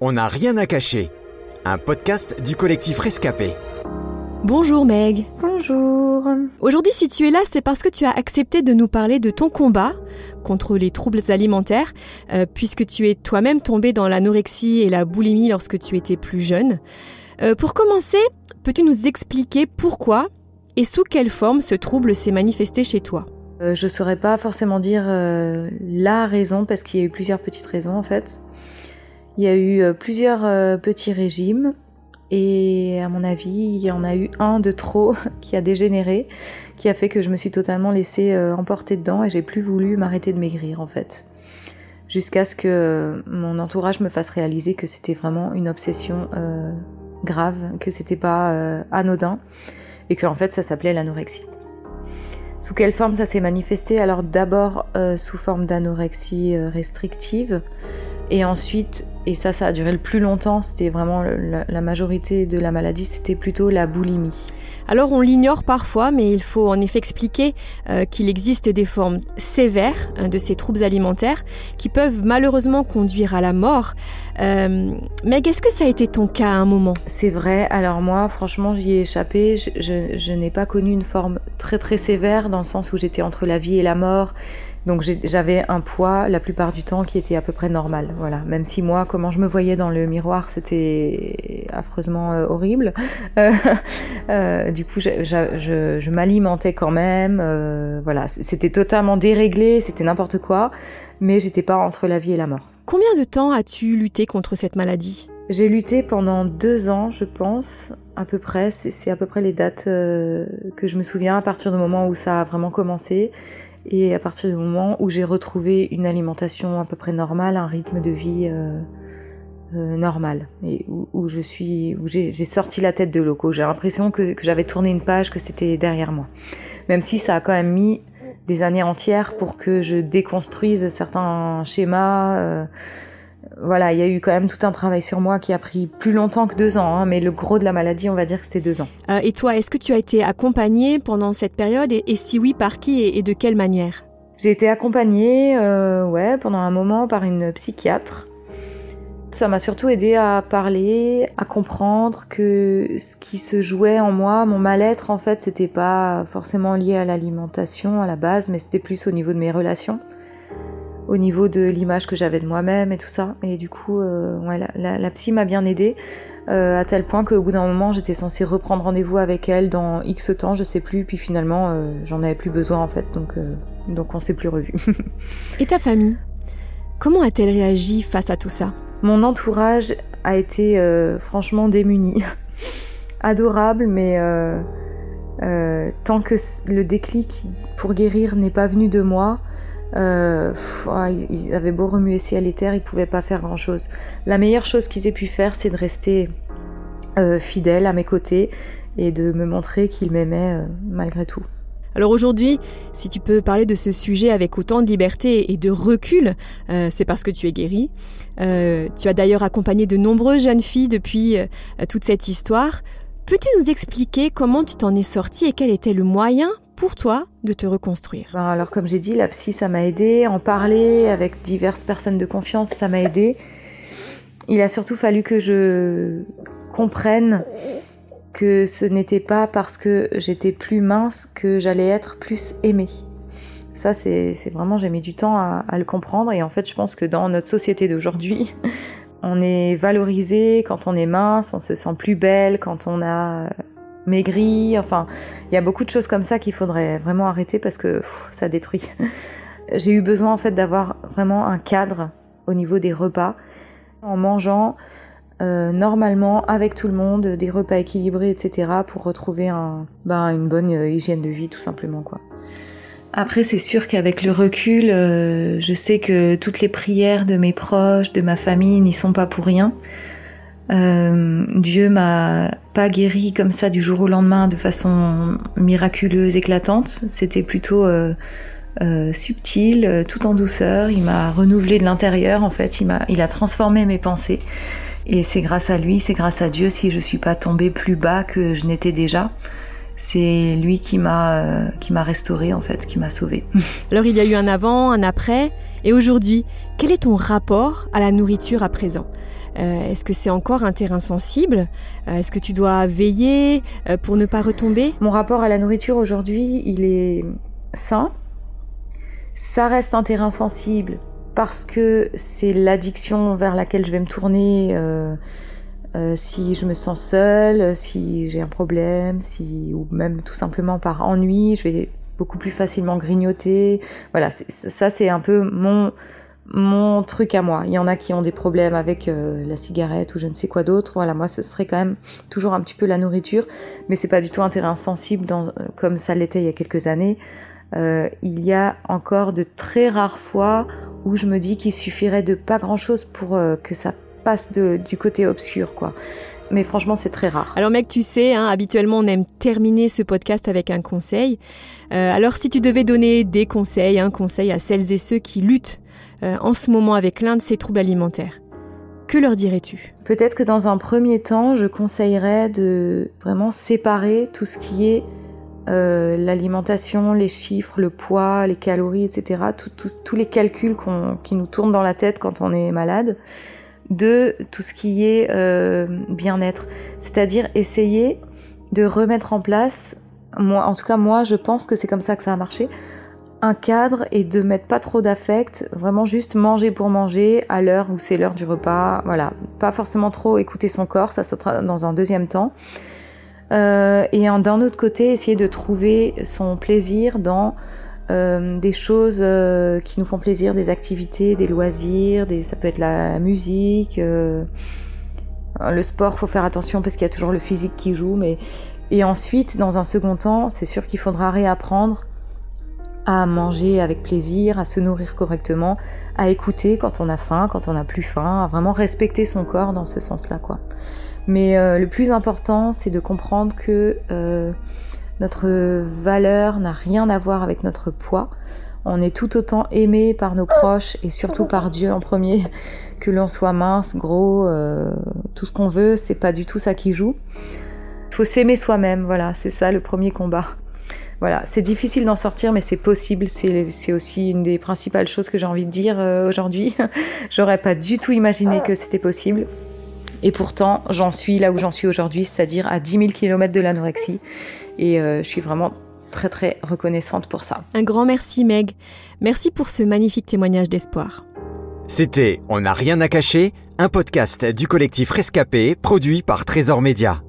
On n'a rien à cacher. Un podcast du collectif Rescapé. Bonjour Meg. Bonjour. Aujourd'hui, si tu es là, c'est parce que tu as accepté de nous parler de ton combat contre les troubles alimentaires, euh, puisque tu es toi-même tombée dans l'anorexie et la boulimie lorsque tu étais plus jeune. Euh, pour commencer, peux-tu nous expliquer pourquoi et sous quelle forme ce trouble s'est manifesté chez toi? Euh, Je ne saurais pas forcément dire la raison, parce qu'il y a eu plusieurs petites raisons en fait. Il y a eu euh, plusieurs euh, petits régimes et à mon avis, il y en a eu un de trop qui a dégénéré, qui a fait que je me suis totalement laissée euh, emporter dedans et j'ai plus voulu m'arrêter de maigrir en fait. Jusqu'à ce que mon entourage me fasse réaliser que c'était vraiment une obsession grave, que c'était pas anodin et que en fait ça s'appelait l'anorexie. Sous quelle forme ça s'est manifesté? Alors d'abord sous forme d'anorexie restrictive, et ensuite, et ça, ça a duré le plus longtemps, c'était vraiment la, majorité de la maladie, c'était plutôt la boulimie. Alors on l'ignore parfois, mais il faut en effet expliquer euh, qu'il existe des formes sévères hein, de ces troubles alimentaires qui peuvent malheureusement conduire à la mort. Euh, mais est-ce que ça a été ton cas à un moment? C'est vrai, alors moi franchement j'y ai échappé, je, je n'ai pas connu une forme très très sévère dans le sens où j'étais entre la vie et la mort donc j'avais un poids la plupart du temps qui était à peu près normal. Voilà. Même si moi, comment je me voyais dans le miroir, c'était affreusement euh, horrible. Euh, euh, du coup, je, je, je m'alimentais quand même. Voilà. C'était totalement déréglé, c'était n'importe quoi. Mais j'étais pas entre la vie et la mort. Combien de temps as-tu lutté contre cette maladie? J'ai lutté pendant deux ans, je pense, à peu près. C'est à peu près les dates que je me souviens à partir du moment où ça a vraiment commencé. Et à partir du moment où j'ai retrouvé une alimentation à peu près normale, un rythme de vie euh, euh, normal, et où, je suis, où j'ai sorti la tête de l'eau, j'ai l'impression que, j'avais tourné une page, que c'était derrière moi. Même si ça a quand même mis des années entières pour que je déconstruise certains schémas. Euh, voilà, il y a eu quand même tout un travail sur moi qui a pris plus longtemps que deux ans, hein, mais le gros de la maladie, on va dire que c'était deux ans. Euh, et toi, est-ce que tu as été accompagnée pendant cette période et, si oui, par qui et, de quelle manière? J'ai été accompagnée, euh, ouais, pendant un moment par une psychiatre. Ça m'a surtout aidé à parler, à comprendre que ce qui se jouait en moi, mon mal-être, en fait, c'était pas forcément lié à l'alimentation à la base, mais c'était plus au niveau de mes relations au niveau de l'image que j'avais de moi-même et tout ça. Et du coup, euh, ouais, la, la, psy m'a bien aidée, euh, à tel point qu'au bout d'un moment, j'étais censée reprendre rendez-vous avec elle dans X temps, je sais plus, puis finalement, euh, j'en avais plus besoin en fait, donc, donc on s'est plus revus. et ta famille? Comment a-t-elle réagi face à tout ça? Mon entourage a été franchement démuni. Adorable, mais tant que le déclic pour guérir n'est pas venu de moi, euh, ah, ils avaient beau remuer ciel et terre, ils pouvaient pas faire grand chose. La meilleure chose qu'ils aient pu faire, c'est de rester euh, fidèles à mes côtés et de me montrer qu'ils m'aimaient euh, malgré tout. Alors aujourd'hui, si tu peux parler de ce sujet avec autant de liberté et de recul, euh, c'est parce que tu es guérie. Tu as d'ailleurs accompagné de nombreuses jeunes filles depuis toute cette histoire. Peux-tu nous expliquer comment tu t'en es sortie et quel était le moyen pour toi de te reconstruire ben Alors comme j'ai dit, la psy, ça m'a aidé. En parler avec diverses personnes de confiance, ça m'a aidé. Il a surtout fallu que je comprenne que ce n'était pas parce que j'étais plus mince que j'allais être plus aimée. Ça, c'est vraiment, j'ai mis du temps à, à, le comprendre. Et en fait, je pense que dans notre société d'aujourd'hui, on est valorisé quand on est mince, on se sent plus belle quand on a maigri. Enfin, il y a beaucoup de choses comme ça qu'il faudrait vraiment arrêter parce que ça détruit. J'ai eu besoin en fait d'avoir vraiment un cadre au niveau des repas, en mangeant euh, normalement avec tout le monde, des repas équilibrés, etc. pour retrouver un, ben, une bonne euh, hygiène de vie tout simplement quoi. Après, c'est sûr qu'avec le recul, euh, je sais que toutes les prières de mes proches, de ma famille n'y sont pas pour rien. Euh, Dieu m'a pas guéri comme ça du jour au lendemain de façon miraculeuse, éclatante. C'était plutôt euh, euh, subtil, euh, tout en douceur. Il m'a renouvelé de l'intérieur, en fait. Il, m'a, il a transformé mes pensées. Et c'est grâce à lui, c'est grâce à Dieu si je suis pas tombée plus bas que je n'étais déjà. C'est lui qui m'a euh, qui m'a restauré en fait, qui m'a sauvé. Alors il y a eu un avant, un après, et aujourd'hui, quel est ton rapport à la nourriture à présent? Euh, Est-ce que c'est encore un terrain sensible? Euh, Est-ce que tu dois veiller pour ne pas retomber? Mon rapport à la nourriture aujourd'hui, il est sain. Ça reste un terrain sensible parce que c'est l'addiction vers laquelle je vais me tourner euh, si je me sens seule, si j'ai un problème, si ou même tout simplement par ennui, je vais beaucoup plus facilement grignoter. Voilà, ça c'est un peu mon mon truc à moi. Il y en a qui ont des problèmes avec euh, la cigarette ou je ne sais quoi d'autre. Voilà, moi ce serait quand même toujours un petit peu la nourriture, mais c'est pas du tout un terrain sensible comme ça l'était il y a quelques années. Euh, il y a encore de très rares fois où je me dis qu'il suffirait de pas grand chose pour que ça passe du côté obscur, quoi. Mais franchement, c'est très rare. Alors, mec, tu sais, hein, habituellement, on aime terminer ce podcast avec un conseil. Euh, alors, si tu devais donner des conseils, un conseil à celles et ceux qui luttent euh, en ce moment avec l'un de ces troubles alimentaires, que leur dirais-tu? Peut-être que dans un premier temps, je conseillerais de vraiment séparer tout ce qui est euh, l'alimentation, les chiffres, le poids, les calories, etc. tous les calculs qui nous tournent dans la tête quand on est malade de tout ce qui est euh, bien-être. C'est-à-dire essayer de remettre en place, moi, en tout cas moi je pense que c'est comme ça que ça a marché, un cadre et de mettre pas trop d'affect, vraiment juste manger pour manger à l'heure où c'est l'heure du repas, voilà, pas forcément trop écouter son corps, ça sera dans un deuxième temps. Euh, et d'un autre côté, essayer de trouver son plaisir dans euh, des choses euh, qui nous font plaisir, des activités, des loisirs, ça peut être la musique, euh, le sport, faut faire attention parce qu'il y a toujours le physique qui joue, mais et ensuite, dans un second temps, c'est sûr qu'il faudra réapprendre à manger avec plaisir, à se nourrir correctement, à écouter quand on a faim, quand on n'a plus faim, à vraiment respecter son corps dans ce sens-là. Mais le plus important, c'est de comprendre que notre valeur n'a rien à voir avec notre poids. On est tout autant aimé par nos proches et surtout par Dieu en premier, que l'on soit mince, gros, euh, tout ce qu'on veut, c'est pas du tout ça qui joue. Il faut s'aimer soi-même, voilà, c'est ça le premier combat. Voilà, c'est difficile d'en sortir, mais c'est possible. C'est aussi une des principales choses que j'ai envie de dire euh, aujourd'hui. J'aurais pas du tout imaginé que c'était possible. Et pourtant, j'en suis là où j'en suis aujourd'hui, c'est-à-dire à 10 000 km de l'anorexie. Et euh, je suis vraiment très très reconnaissante pour ça. Un grand merci Meg. Merci pour ce magnifique témoignage d'espoir. C'était On n'a rien à cacher, un podcast du collectif Rescapé produit par Trésor Média.